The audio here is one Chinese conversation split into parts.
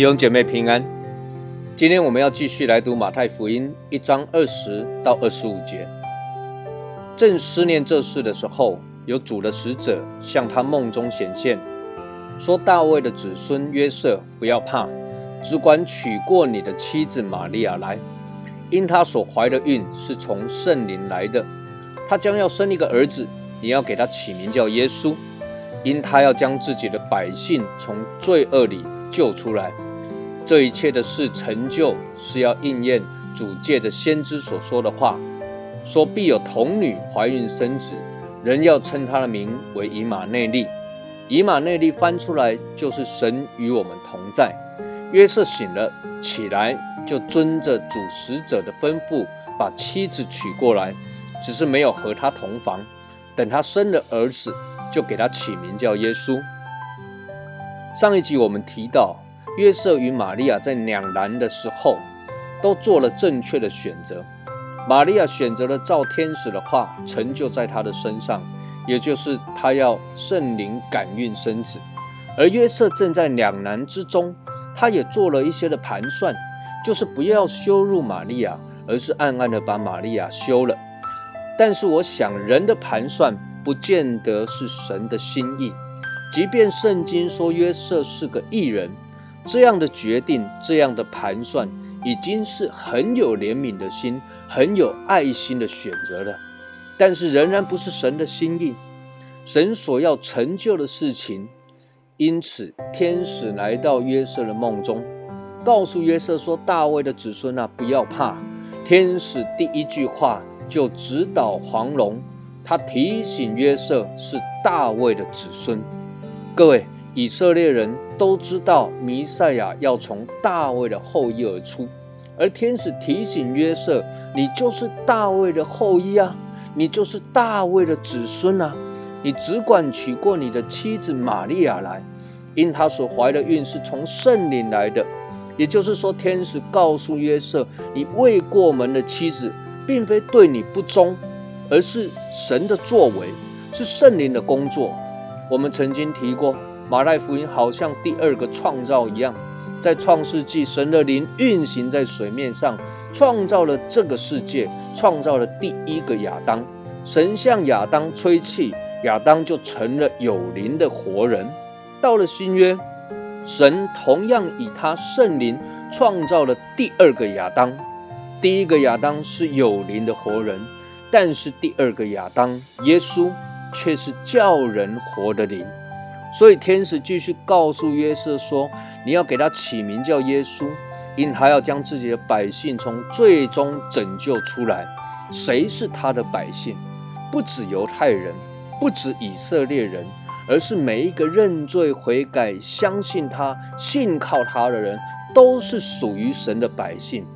弟兄姐妹平安，今天我们要继续来读马太福音一章二十到二十五节。正思念这事的时候，有主的使者向他梦中显现，说：“大卫的子孙约瑟，不要怕，只管娶过你的妻子玛利亚来，因她所怀的孕是从圣灵来的。她将要生一个儿子，你要给他起名叫耶稣，因他要将自己的百姓从罪恶里。”救出来，这一切的事成就，是要应验主借着先知所说的话，说必有童女怀孕生子，人要称他的名为以马内利。以马内利翻出来就是神与我们同在。约瑟醒了起来，就遵着主使者的吩咐，把妻子娶过来，只是没有和他同房。等他生了儿子，就给他起名叫耶稣。上一集我们提到，约瑟与玛利亚在两难的时候，都做了正确的选择。玛利亚选择了照天使的话成就在她的身上，也就是他要圣灵感孕生子。而约瑟正在两难之中，他也做了一些的盘算，就是不要羞辱玛利亚，而是暗暗的把玛利亚休了。但是我想，人的盘算不见得是神的心意。即便圣经说约瑟是个异人，这样的决定、这样的盘算，已经是很有怜悯的心、很有爱心的选择了。但是仍然不是神的心意，神所要成就的事情。因此，天使来到约瑟的梦中，告诉约瑟说：“大卫的子孙啊，不要怕。”天使第一句话就指导黄龙，他提醒约瑟是大卫的子孙。各位以色列人都知道，弥赛亚要从大卫的后裔而出，而天使提醒约瑟：“你就是大卫的后裔啊，你就是大卫的子孙啊，你只管娶过你的妻子玛利亚来，因她所怀的孕是从圣灵来的。”也就是说，天使告诉约瑟：“你未过门的妻子，并非对你不忠，而是神的作为，是圣灵的工作。”我们曾经提过，马太福音好像第二个创造一样，在创世纪，神的灵运行在水面上，创造了这个世界，创造了第一个亚当。神向亚当吹气，亚当就成了有灵的活人。到了新约，神同样以他圣灵创造了第二个亚当。第一个亚当是有灵的活人，但是第二个亚当耶稣。却是叫人活的灵，所以天使继续告诉约瑟说：“你要给他起名叫耶稣，因他要将自己的百姓从最终拯救出来。谁是他的百姓？不止犹太人，不止以色列人，而是每一个认罪悔改、相信他、信靠他的人，都是属于神的百姓。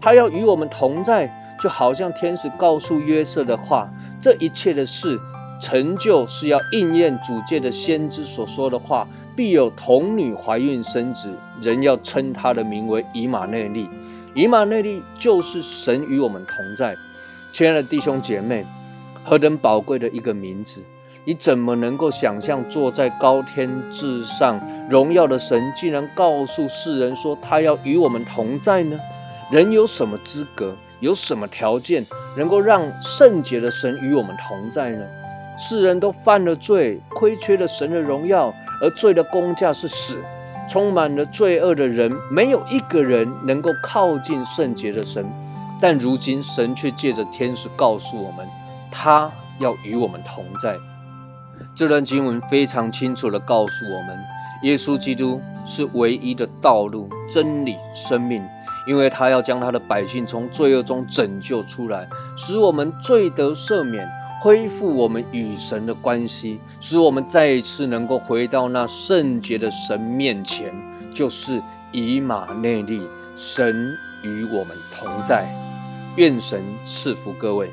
他要与我们同在，就好像天使告诉约瑟的话：这一切的事。”成就是要应验主界的先知所说的话，必有童女怀孕生子，人要称他的名为以马内利。以马内利就是神与我们同在。亲爱的弟兄姐妹，何等宝贵的一个名字！你怎么能够想象坐在高天之上荣耀的神，竟然告诉世人说他要与我们同在呢？人有什么资格，有什么条件，能够让圣洁的神与我们同在呢？世人都犯了罪，亏缺了神的荣耀，而罪的工价是死。充满了罪恶的人，没有一个人能够靠近圣洁的神。但如今，神却借着天使告诉我们，他要与我们同在。这段经文非常清楚地告诉我们，耶稣基督是唯一的道路、真理、生命，因为他要将他的百姓从罪恶中拯救出来，使我们罪得赦免。恢复我们与神的关系，使我们再一次能够回到那圣洁的神面前，就是以马内利，神与我们同在。愿神赐福各位。